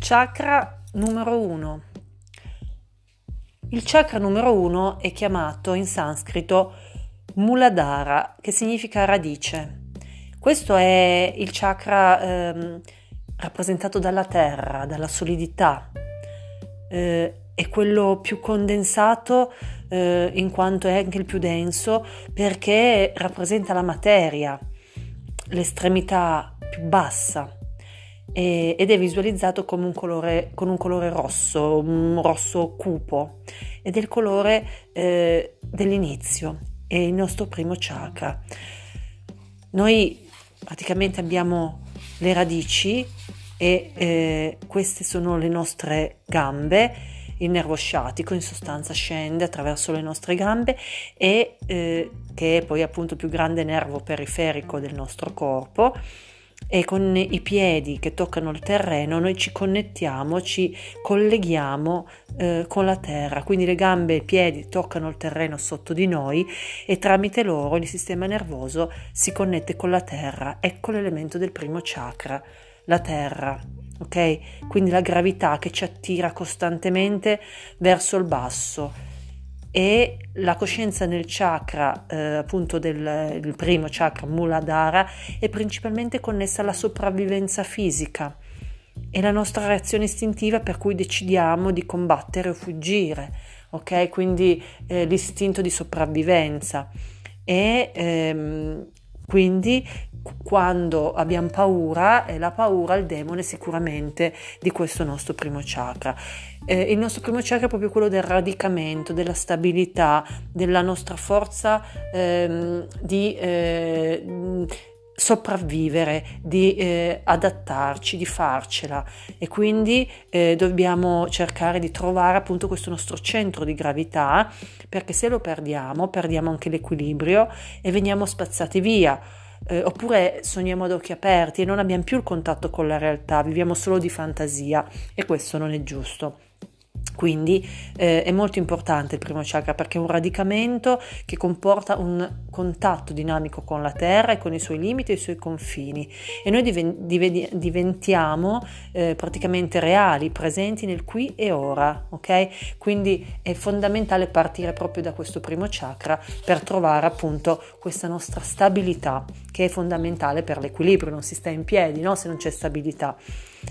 Chakra numero 1. Il chakra numero 1 è chiamato in sanscrito Muladhara, che significa radice. Questo è il chakra ehm, rappresentato dalla terra, dalla solidità. Eh, è quello più condensato eh, in quanto è anche il più denso perché rappresenta la materia, l'estremità più bassa e, ed è visualizzato come un colore, con un colore rosso, un rosso cupo. Ed è il colore eh, dell'inizio, è il nostro primo chakra. Noi praticamente abbiamo le radici e eh, queste sono le nostre gambe. Il nervo sciatico in sostanza scende attraverso le nostre gambe e eh, che è poi appunto il più grande nervo periferico del nostro corpo e con i piedi che toccano il terreno noi ci connettiamo, ci colleghiamo eh, con la terra, quindi le gambe e i piedi toccano il terreno sotto di noi e tramite loro il sistema nervoso si connette con la terra. Ecco l'elemento del primo chakra, la terra. Ok? Quindi la gravità che ci attira costantemente verso il basso e la coscienza nel chakra, eh, appunto del, primo chakra Muladhara, è principalmente connessa alla sopravvivenza fisica. È la nostra reazione istintiva per cui decidiamo di combattere o fuggire, ok? Quindi eh, l'istinto di sopravvivenza. E ehm, quindi quando abbiamo paura, è la paura il demone sicuramente di questo nostro primo chakra. Eh, il nostro primo chakra è proprio quello del radicamento, della stabilità, della nostra forza ehm, di eh, sopravvivere, di eh, adattarci, di farcela e quindi eh, dobbiamo cercare di trovare appunto questo nostro centro di gravità perché se lo perdiamo perdiamo anche l'equilibrio e veniamo spazzati via eh, oppure sogniamo ad occhi aperti e non abbiamo più il contatto con la realtà, viviamo solo di fantasia e questo non è giusto. Quindi eh, è molto importante il primo chakra perché è un radicamento che comporta un contatto dinamico con la terra e con i suoi limiti e i suoi confini e noi diven- diven- diventiamo eh, praticamente reali, presenti nel qui e ora, ok? Quindi è fondamentale partire proprio da questo primo chakra per trovare appunto questa nostra stabilità che è fondamentale per l'equilibrio, non si sta in piedi no? se non c'è stabilità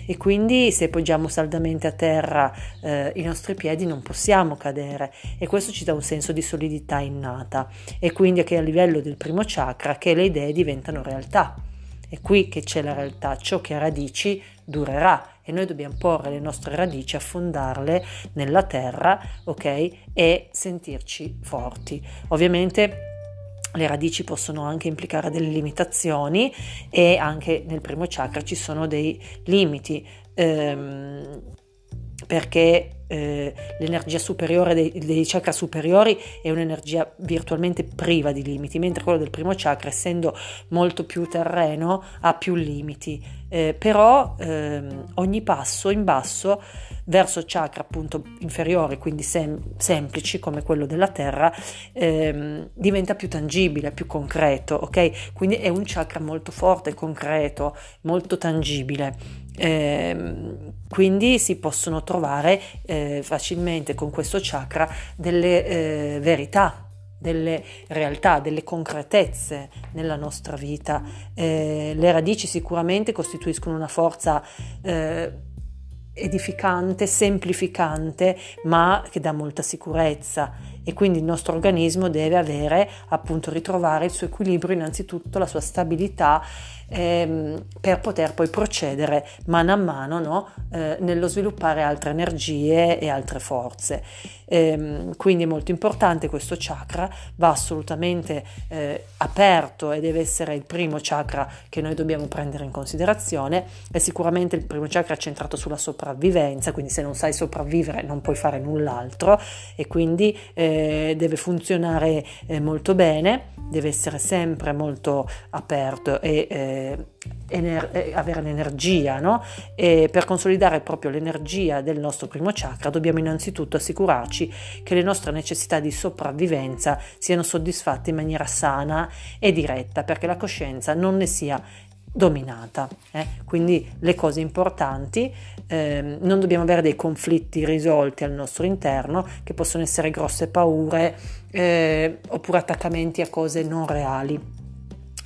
e quindi se poggiamo saldamente a terra eh, i nostri piedi non possiamo cadere e questo ci dà un senso di solidità innata e quindi che a livello del primo chakra che le idee diventano realtà. È qui che c'è la realtà, ciò che ha radici durerà e noi dobbiamo porre le nostre radici, affondarle nella terra, ok? E sentirci forti. Ovviamente le radici possono anche implicare delle limitazioni e anche nel primo chakra ci sono dei limiti ehm, perché eh, l'energia superiore dei, dei, chakra superiori è un'energia virtualmente priva di limiti, mentre quello del primo chakra, essendo molto più terreno, ha più limiti. Eh, però ehm, ogni passo in basso verso chakra appunto inferiori, quindi sem- semplici come quello della terra, ehm, diventa più tangibile, più concreto, ok? Quindi è un chakra molto forte, concreto, molto tangibile. Eh, quindi si possono trovare eh, facilmente con questo chakra delle eh, verità, delle realtà, delle concretezze nella nostra vita. Eh, le radici sicuramente costituiscono una forza eh, edificante, semplificante, ma che dà molta sicurezza e quindi il nostro organismo deve avere appunto ritrovare il suo equilibrio, innanzitutto la sua stabilità ehm, per poter poi procedere mano a mano no? eh, nello sviluppare altre energie e altre forze. Ehm, quindi è molto importante questo chakra, va assolutamente eh, aperto e deve essere il primo chakra che noi dobbiamo prendere in considerazione. È sicuramente il primo chakra centrato sulla sopravvivenza, quindi se non sai sopravvivere non puoi fare null'altro e quindi eh, deve funzionare eh, molto bene, deve essere sempre molto aperto e eh, ener- eh, avere l'energia, no? E per consolidare proprio l'energia del nostro primo chakra dobbiamo innanzitutto assicurarci che le nostre necessità di sopravvivenza siano soddisfatte in maniera sana e diretta, perché la coscienza non ne sia dominata. Eh? Quindi le cose importanti, eh, non dobbiamo avere dei conflitti risolti al nostro interno, che possono essere grosse paure eh, oppure attaccamenti a cose non reali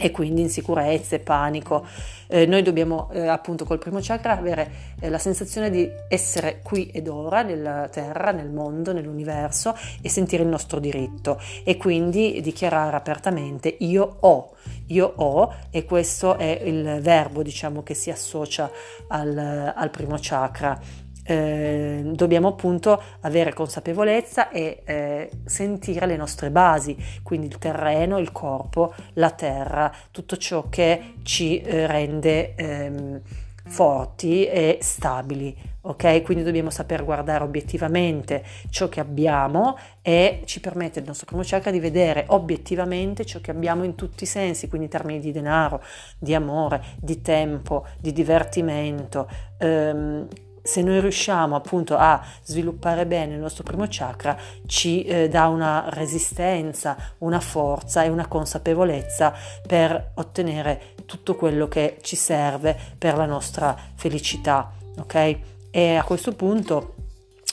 e quindi insicurezze, panico. Eh, noi dobbiamo eh, appunto col primo chakra avere eh, la sensazione di essere qui ed ora nella terra, nel mondo, nell'universo e sentire il nostro diritto. E quindi dichiarare apertamente io ho, io ho e questo è il verbo diciamo che si associa al, al primo chakra eh, dobbiamo appunto avere consapevolezza e eh, sentire le nostre basi, quindi il terreno, il corpo, la terra, tutto ciò che ci eh, rende ehm, forti e stabili. Ok, quindi dobbiamo saper guardare obiettivamente ciò che abbiamo e ci permette il nostro primo chakra di vedere obiettivamente ciò che abbiamo in tutti i sensi, quindi in termini di denaro, di amore, di tempo, di divertimento. Ehm, se noi riusciamo appunto a sviluppare bene il nostro primo chakra, ci eh, dà una resistenza, una forza e una consapevolezza per ottenere tutto quello che ci serve per la nostra felicità, ok? E a questo punto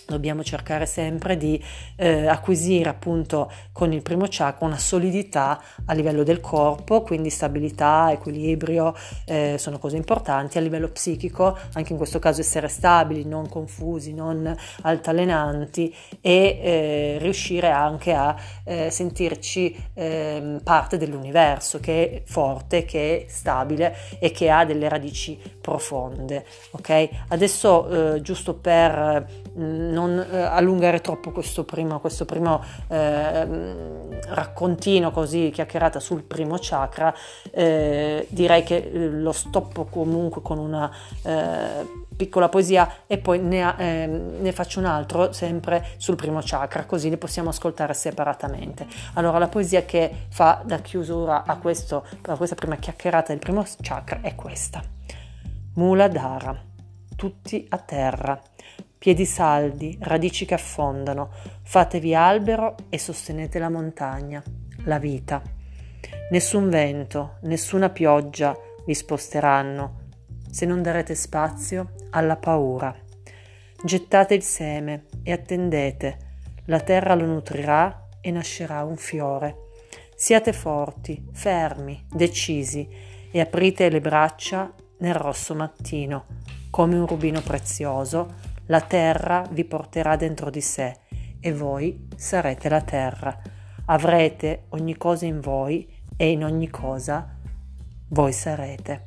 dobbiamo cercare sempre di eh, acquisire appunto con il primo chakra una solidità a livello del corpo, quindi stabilità, equilibrio eh, sono cose importanti, a livello psichico anche in questo caso essere stabili, non confusi, non altalenanti e eh, riuscire anche a eh, sentirci ehm, parte dell'universo che è forte, che è stabile e che ha delle radici profonde. Ok? Adesso eh, giusto per mh, non eh, allungare troppo questo primo, questo primo eh, raccontino così chiacchierata sul primo chakra, eh, direi che eh, lo stoppo comunque con una eh, piccola poesia e poi ne, ehm, ne, faccio un altro sempre sul primo chakra, così li possiamo ascoltare separatamente. Allora la poesia che fa da chiusura a, questo, a questa prima chiacchierata del primo chakra è questa. Mula Dara, tutti a terra piedi saldi, radici che affondano, fatevi albero e sostenete la montagna, la vita. Nessun vento, nessuna pioggia vi sposteranno se non darete spazio alla paura. Gettate il seme e attendete, la terra lo nutrirà e nascerà un fiore. Siate forti, fermi, decisi e aprite le braccia nel rosso mattino, come un rubino prezioso la terra vi porterà dentro di sé e voi sarete la terra. Avrete ogni cosa in voi e in ogni cosa voi sarete.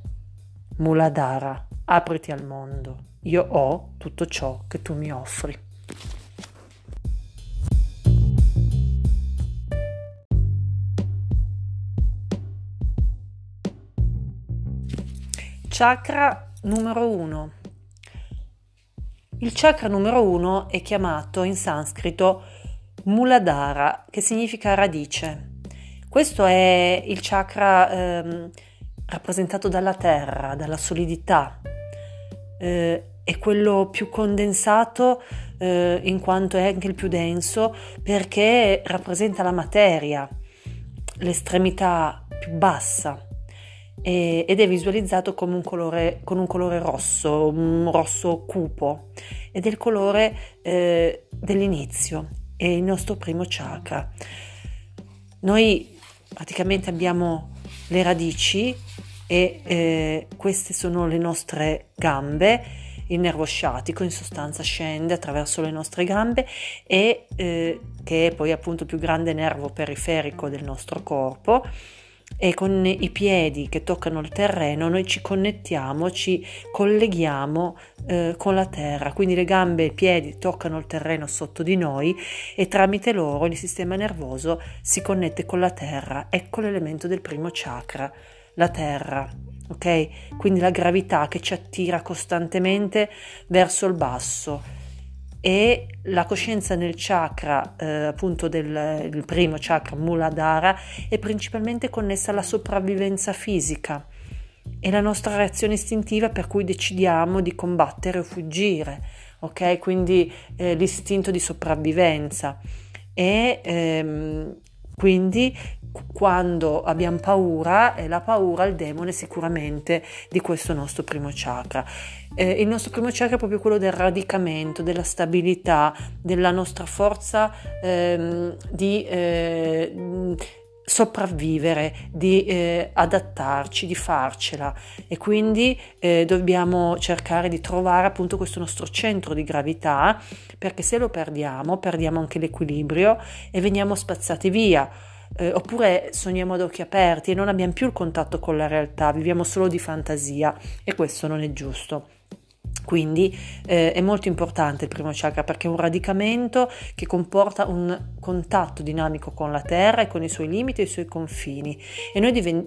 Muladhara, apriti al mondo. Io ho tutto ciò che tu mi offri. Chakra numero 1 il chakra numero uno è chiamato in sanscrito Muladhara, che significa radice. Questo è il chakra ehm, rappresentato dalla terra, dalla solidità. Eh, è quello più condensato eh, in quanto è anche il più denso perché rappresenta la materia, l'estremità più bassa e, ed è visualizzato come un colore, con un colore rosso, un rosso cupo. Ed è il colore eh, dell'inizio, è il nostro primo chakra. Noi praticamente abbiamo le radici e eh, queste sono le nostre gambe, il nervo sciatico in sostanza scende attraverso le nostre gambe e eh, che è poi appunto il più grande nervo periferico del nostro corpo e con i piedi che toccano il terreno noi ci connettiamo, ci colleghiamo eh, con la terra, quindi le gambe e i piedi toccano il terreno sotto di noi e tramite loro il sistema nervoso si connette con la terra. Ecco l'elemento del primo chakra, la terra. Ok? Quindi la gravità che ci attira costantemente verso il basso e la coscienza nel chakra, eh, appunto del, primo chakra Muladhara, è principalmente connessa alla sopravvivenza fisica. È la nostra reazione istintiva per cui decidiamo di combattere o fuggire, ok? Quindi eh, l'istinto di sopravvivenza. E ehm, quindi quando abbiamo paura è la paura il demone sicuramente di questo nostro primo chakra. Eh, il nostro primo chakra è proprio quello del radicamento, della stabilità, della nostra forza ehm, di eh, sopravvivere, di eh, adattarci, di farcela e quindi eh, dobbiamo cercare di trovare appunto questo nostro centro di gravità perché se lo perdiamo perdiamo anche l'equilibrio e veniamo spazzati via eh, oppure sogniamo ad occhi aperti e non abbiamo più il contatto con la realtà, viviamo solo di fantasia e questo non è giusto. Quindi eh, è molto importante il primo chakra perché è un radicamento che comporta un contatto dinamico con la terra e con i suoi limiti e i suoi confini e noi diven-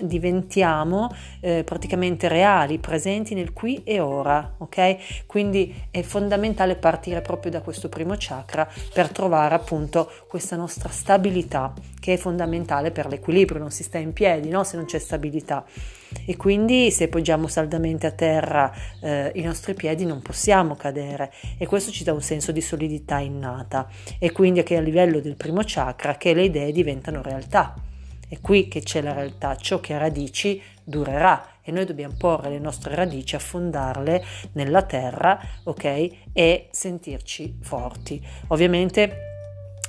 diventiamo eh, praticamente reali, presenti nel qui e ora, ok? Quindi è fondamentale partire proprio da questo primo chakra per trovare appunto questa nostra stabilità che è fondamentale per l'equilibrio, non si sta in piedi no? se non c'è stabilità e quindi se poggiamo saldamente a terra eh, i nostri piedi non possiamo cadere e questo ci dà un senso di solidità innata e quindi che a livello del primo chakra che le idee diventano realtà. È qui che c'è la realtà, ciò che ha radici durerà e noi dobbiamo porre le nostre radici, affondarle nella terra, ok? E sentirci forti. Ovviamente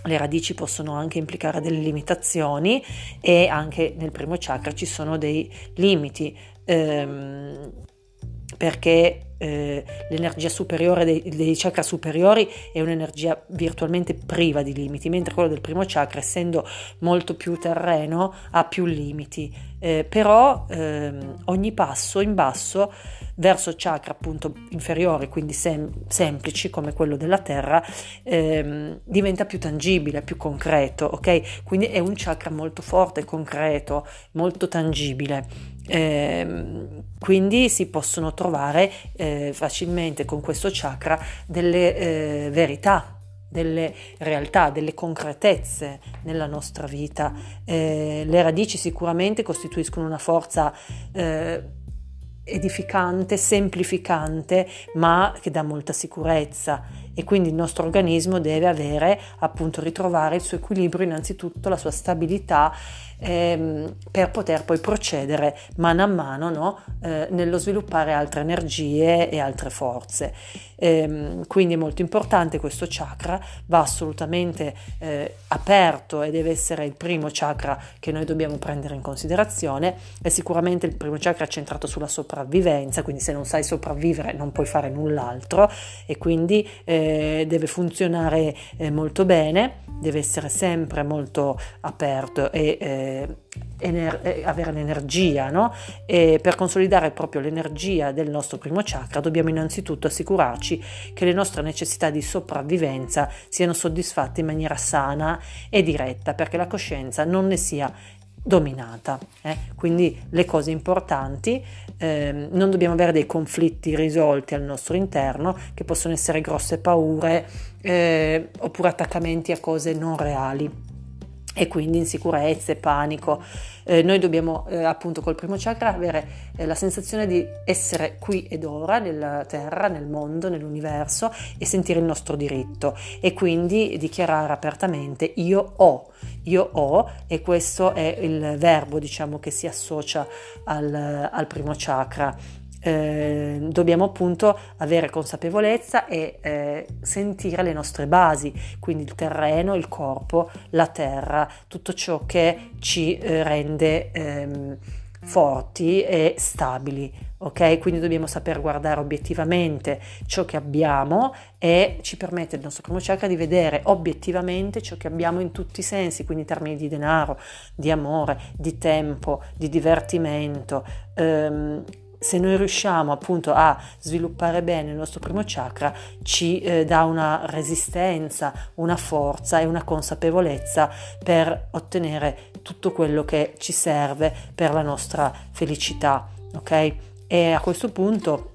le radici possono anche implicare delle limitazioni e anche nel primo chakra ci sono dei limiti ehm, perché eh, l'energia superiore dei, dei, chakra superiori è un'energia virtualmente priva di limiti, mentre quello del primo chakra, essendo molto più terreno, ha più limiti. Eh, però ehm, ogni passo in basso verso chakra appunto inferiori, quindi sem- semplici come quello della terra, ehm, diventa più tangibile, più concreto, ok? Quindi è un chakra molto forte, concreto, molto tangibile. Eh, quindi si possono trovare eh, facilmente con questo chakra delle eh, verità, delle realtà, delle concretezze nella nostra vita. Eh, le radici sicuramente costituiscono una forza eh, edificante, semplificante, ma che dà molta sicurezza e quindi il nostro organismo deve avere appunto ritrovare il suo equilibrio innanzitutto la sua stabilità ehm, per poter poi procedere mano a mano no? eh, nello sviluppare altre energie e altre forze. Ehm, quindi è molto importante questo chakra, va assolutamente eh, aperto e deve essere il primo chakra che noi dobbiamo prendere in considerazione. È sicuramente il primo chakra centrato sulla sopravvivenza, quindi se non sai sopravvivere non puoi fare null'altro e quindi eh, deve funzionare eh, molto bene, deve essere sempre molto aperto e eh, ener- eh, avere l'energia, no? E per consolidare proprio l'energia del nostro primo chakra dobbiamo innanzitutto assicurarci che le nostre necessità di sopravvivenza siano soddisfatte in maniera sana e diretta, perché la coscienza non ne sia dominata. Eh? Quindi le cose importanti, eh, non dobbiamo avere dei conflitti risolti al nostro interno, che possono essere grosse paure eh, oppure attaccamenti a cose non reali e quindi insicurezze, panico. Eh, noi dobbiamo eh, appunto col primo chakra avere eh, la sensazione di essere qui ed ora nella terra, nel mondo, nell'universo e sentire il nostro diritto e quindi dichiarare apertamente io ho, io ho e questo è il verbo diciamo che si associa al, al primo chakra eh, dobbiamo appunto avere consapevolezza e eh, sentire le nostre basi, quindi il terreno, il corpo, la terra, tutto ciò che ci eh, rende ehm, forti e stabili. Ok, quindi dobbiamo saper guardare obiettivamente ciò che abbiamo e ci permette il nostro primo chakra di vedere obiettivamente ciò che abbiamo in tutti i sensi, quindi in termini di denaro, di amore, di tempo, di divertimento, ehm, se noi riusciamo appunto a sviluppare bene il nostro primo chakra, ci eh, dà una resistenza, una forza e una consapevolezza per ottenere tutto quello che ci serve per la nostra felicità, ok? E a questo punto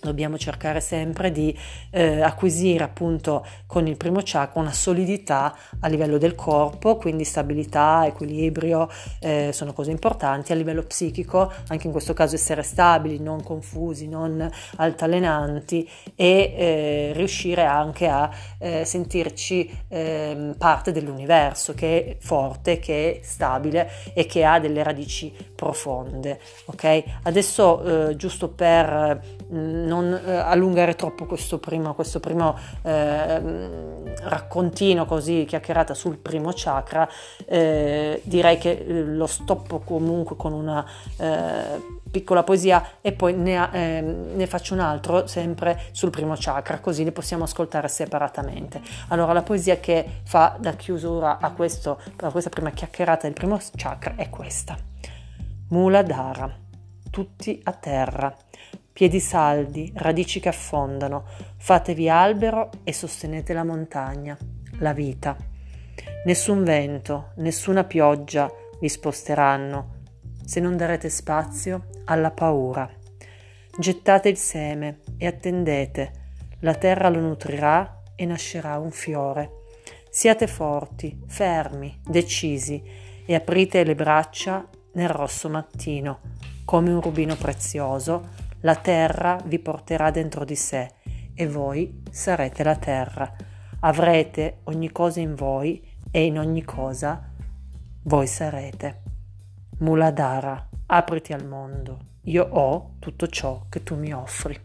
dobbiamo cercare sempre di eh, acquisire appunto con il primo chakra una solidità a livello del corpo, quindi stabilità, equilibrio eh, sono cose importanti, a livello psichico anche in questo caso essere stabili, non confusi, non altalenanti e eh, riuscire anche a eh, sentirci ehm, parte dell'universo che è forte, che è stabile e che ha delle radici profonde. Ok? Adesso eh, giusto per mm, non eh, allungare troppo questo primo, questo primo eh, raccontino così chiacchierata sul primo chakra, eh, direi che eh, lo stoppo comunque con una eh, piccola poesia e poi ne, ehm, ne, faccio un altro sempre sul primo chakra, così li possiamo ascoltare separatamente. Allora, la poesia che fa da chiusura a, questo, a questa prima chiacchierata del primo chakra è questa. Mula Dara, tutti a terra piedi saldi, radici che affondano, fatevi albero e sostenete la montagna, la vita. Nessun vento, nessuna pioggia vi sposteranno, se non darete spazio alla paura. Gettate il seme e attendete, la terra lo nutrirà e nascerà un fiore. Siate forti, fermi, decisi e aprite le braccia nel rosso mattino, come un rubino prezioso la terra vi porterà dentro di sé e voi sarete la terra. Avrete ogni cosa in voi e in ogni cosa voi sarete. Muladhara, apriti al mondo. Io ho tutto ciò che tu mi offri.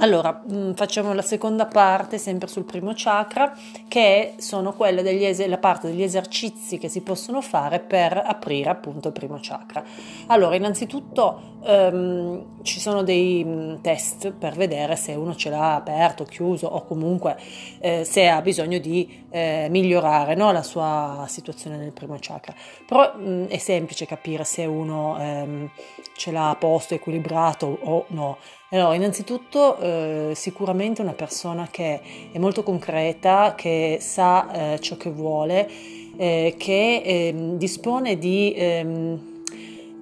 Allora, mm, facciamo la seconda parte sempre sul primo chakra, che sono quelle degli es- la parte degli esercizi che si possono fare per aprire appunto il primo chakra. Allora, innanzitutto um, ci sono dei mm, test per vedere se uno ce l'ha aperto, chiuso o comunque eh, se ha bisogno di eh, migliorare no, la sua situazione nel primo chakra. Però mh, mm, è semplice capire se uno ehm, ce l'ha a posto, equilibrato o no. Allora, innanzitutto eh, sicuramente una persona che è molto concreta, che sa eh, ciò che vuole, eh, che ehm, dispone di ehm,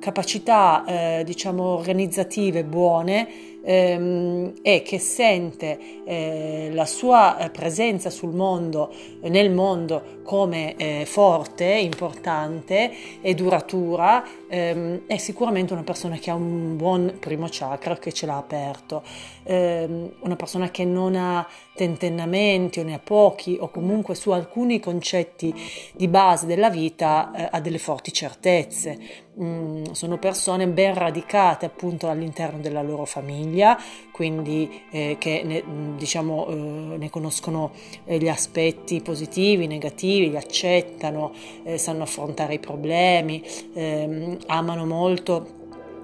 capacità eh, diciamo organizzative buone ehm, e che sente eh, la sua eh, presenza sul mondo, nel mondo come eh, forte, importante e duratura, ehm, è sicuramente una persona che ha un buon primo chakra, che ce l'ha aperto, ehm, una persona che non ha tentennamenti o ne ha pochi o comunque su alcuni concetti di base della vita eh, ha delle forti certezze. Mm, sono persone ben radicate appunto all'interno della loro famiglia, quindi eh, che ne, diciamo, eh, ne conoscono eh, gli aspetti positivi, negativi, li accettano, eh, sanno affrontare i problemi, ehm, amano molto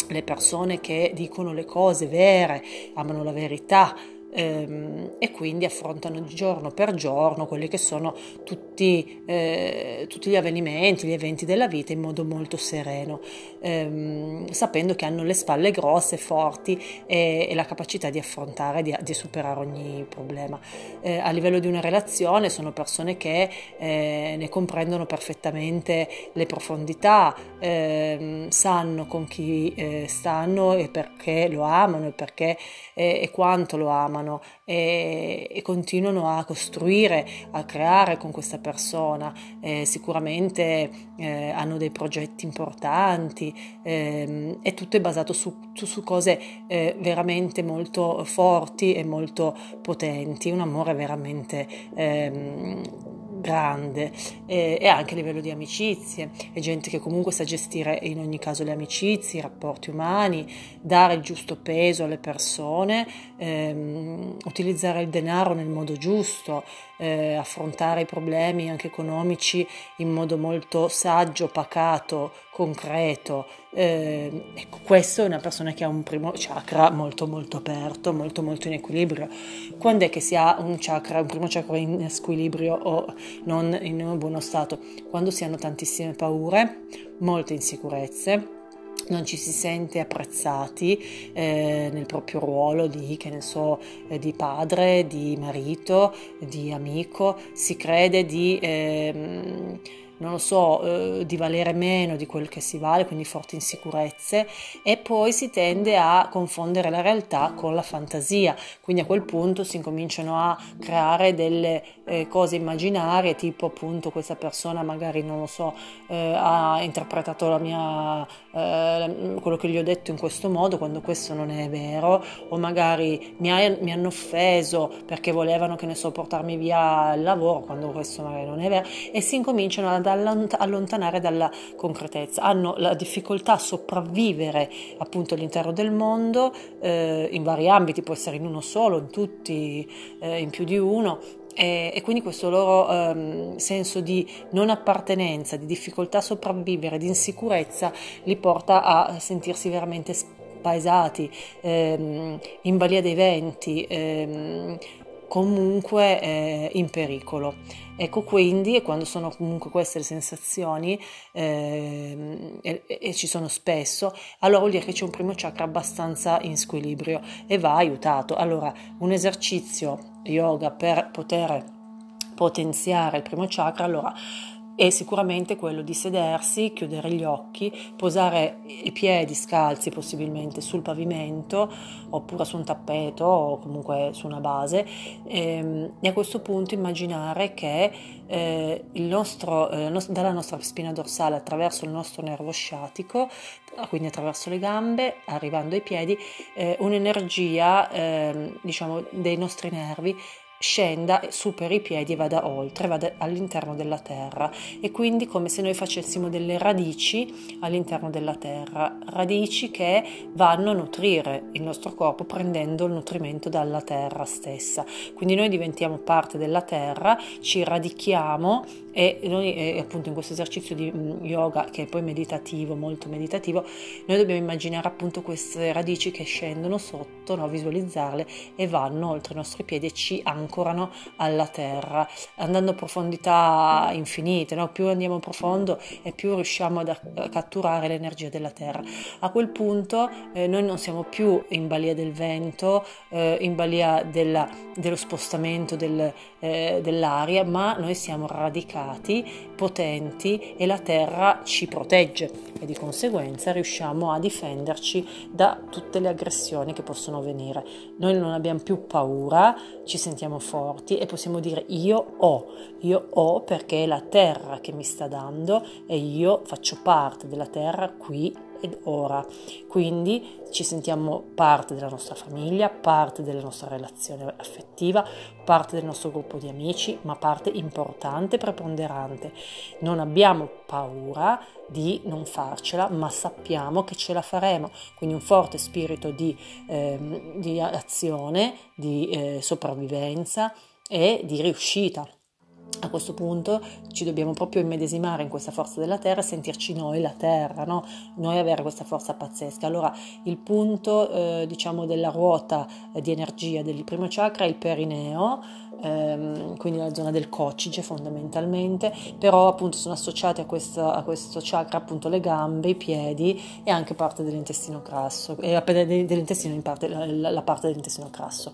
le persone che dicono le cose vere, amano la verità, ehm, e quindi affrontano giorno per giorno quelli che sono tutti, eh, tutti, gli avvenimenti, gli eventi della vita in modo molto sereno, ehm, sapendo che hanno le spalle grosse, forti e, e la capacità di affrontare, di, di superare ogni problema. Eh, a livello di una relazione sono persone che eh, ne comprendono perfettamente le profondità, ehm, sanno con chi eh, stanno e perché lo amano e perché e quanto lo amano amano e, e, continuano a costruire, a creare con questa persona. Eh, sicuramente eh, hanno dei progetti importanti ehm, e tutto è basato su, su, su cose eh, veramente molto forti e molto potenti, un amore veramente ehm, grande eh, e anche a livello di amicizie, è gente che comunque sa gestire in ogni caso le amicizie, i rapporti umani, dare il giusto peso alle persone, ehm, utilizzare il denaro nel modo giusto, eh, affrontare i problemi anche economici in modo molto saggio, pacato, concreto. Eh, ecco, questo è una persona che ha un primo chakra molto molto aperto, molto molto in equilibrio. Quando è che si ha un chakra, un primo chakra in squilibrio o non in un buono stato? Quando si hanno tantissime paure, molte insicurezze non ci si sente apprezzati eh, nel proprio ruolo di, che ne so, eh, di padre, di marito, di amico, si crede di... Eh, non lo so, eh, di valere meno di quel che si vale, quindi forti insicurezze, e poi si tende a confondere la realtà con la fantasia, quindi a quel punto si incominciano a creare delle eh, cose immaginarie, tipo appunto questa persona magari, non lo so, eh, ha interpretato la mia, eh, quello che gli ho detto in questo modo, quando questo non è vero, o magari mi, ha, mi hanno offeso perché volevano, che ne so, portarmi via il lavoro, quando questo magari non è vero, e si incominciano ad allontanare dalla concretezza, hanno la difficoltà a sopravvivere appunto all'interno del mondo eh, in vari ambiti, può essere in uno solo, in tutti, eh, in più di uno, e, e, quindi questo loro um, senso di non appartenenza, di difficoltà a sopravvivere, di insicurezza li porta a sentirsi veramente spaesati, ehm, in balia dei venti, ehm, comunque eh, in pericolo. Ecco quindi, e quando sono comunque queste le sensazioni, eh, e, e, ci sono spesso, allora vuol dire che c'è un primo chakra abbastanza in squilibrio e va aiutato. Allora, un esercizio yoga per poter potenziare il primo chakra, allora è sicuramente quello di sedersi, chiudere gli occhi, posare i piedi scalzi possibilmente sul pavimento oppure su un tappeto o comunque su una base. Ehm, e a questo punto immaginare che eh, nostro, eh, dalla nostra spina dorsale attraverso il nostro nervo sciatico, quindi attraverso le gambe, arrivando ai piedi, eh, un'energia ehm, diciamo dei nostri nervi scenda, superi i piedi e vada oltre, vada all'interno della terra e quindi come se noi facessimo delle radici all'interno della terra, radici che vanno a nutrire il nostro corpo prendendo il nutrimento dalla terra stessa. Quindi noi diventiamo parte della terra, ci radichiamo e noi e appunto in questo esercizio di mm, yoga che è poi meditativo, molto meditativo, noi dobbiamo immaginare appunto queste radici che scendono sotto, no? visualizzarle e vanno oltre i nostri piedi e ci ancorano alla terra, andando a profondità infinite, no? più andiamo profondo e più riusciamo a catturare l'energia della terra. A quel punto eh, noi non siamo più in balia del vento, eh, in balia della, dello spostamento del, eh, dell'aria, ma noi siamo radicati radicati, potenti e la terra ci protegge e di conseguenza riusciamo a difenderci da tutte le aggressioni che possono venire. Noi non abbiamo più paura, ci sentiamo forti e possiamo dire io ho, io ho perché è la terra che mi sta dando e io faccio parte della terra qui ed ora. Quindi ci sentiamo parte della nostra famiglia, parte della nostra relazione affettiva, parte del nostro gruppo di amici, ma parte importante preponderante. Non abbiamo paura di non farcela, ma sappiamo che ce la faremo. Quindi un forte spirito di, eh, di azione, di eh, sopravvivenza e di riuscita a questo punto ci dobbiamo proprio immedesimare in questa forza della terra e sentirci noi la terra, no? noi avere questa forza pazzesca. Allora il punto eh, diciamo della ruota eh, di energia del primo chakra è il perineo, ehm, quindi la zona del coccige fondamentalmente, però appunto sono associate a, questa, a, questo chakra appunto le gambe, i piedi e anche parte dell'intestino grasso, e dell'intestino in parte, la, la parte dell'intestino grasso.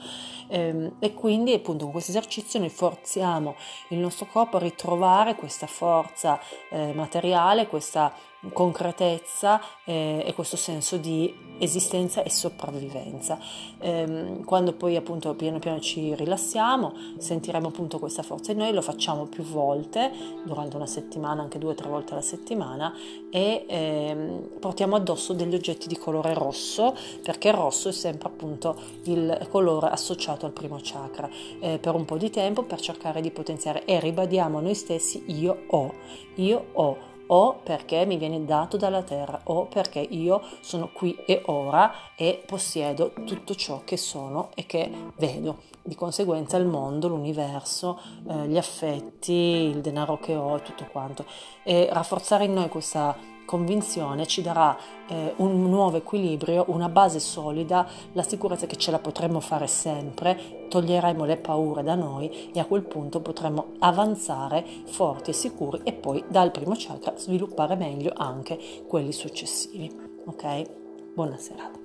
Ehm, e quindi appunto con questo esercizio noi forziamo il nostro corpo a ritrovare questa forza eh, materiale, questa concretezza eh, e questo senso di esistenza e sopravvivenza. Ehm, quando poi appunto piano piano ci rilassiamo, sentiremo appunto questa forza e noi lo facciamo più volte durante una settimana, anche due o tre volte alla settimana e ehm, portiamo addosso degli oggetti di colore rosso perché il rosso è sempre appunto il colore associato al primo chakra eh, per un po' di tempo per cercare di potenziare e ribadiamo a noi stessi io ho, io ho o perché mi viene dato dalla terra o perché io sono qui e ora e possiedo tutto ciò che sono e che vedo. Di conseguenza il mondo, l'universo, eh, gli affetti, il denaro che ho e tutto quanto. E rafforzare in noi questa convinzione ci darà eh, un nuovo equilibrio, una base solida, la sicurezza che ce la potremo fare sempre, toglieremo le paure da noi e a quel punto potremo avanzare forti e sicuri e poi dal primo chakra sviluppare meglio anche quelli successivi. Ok? Buona serata.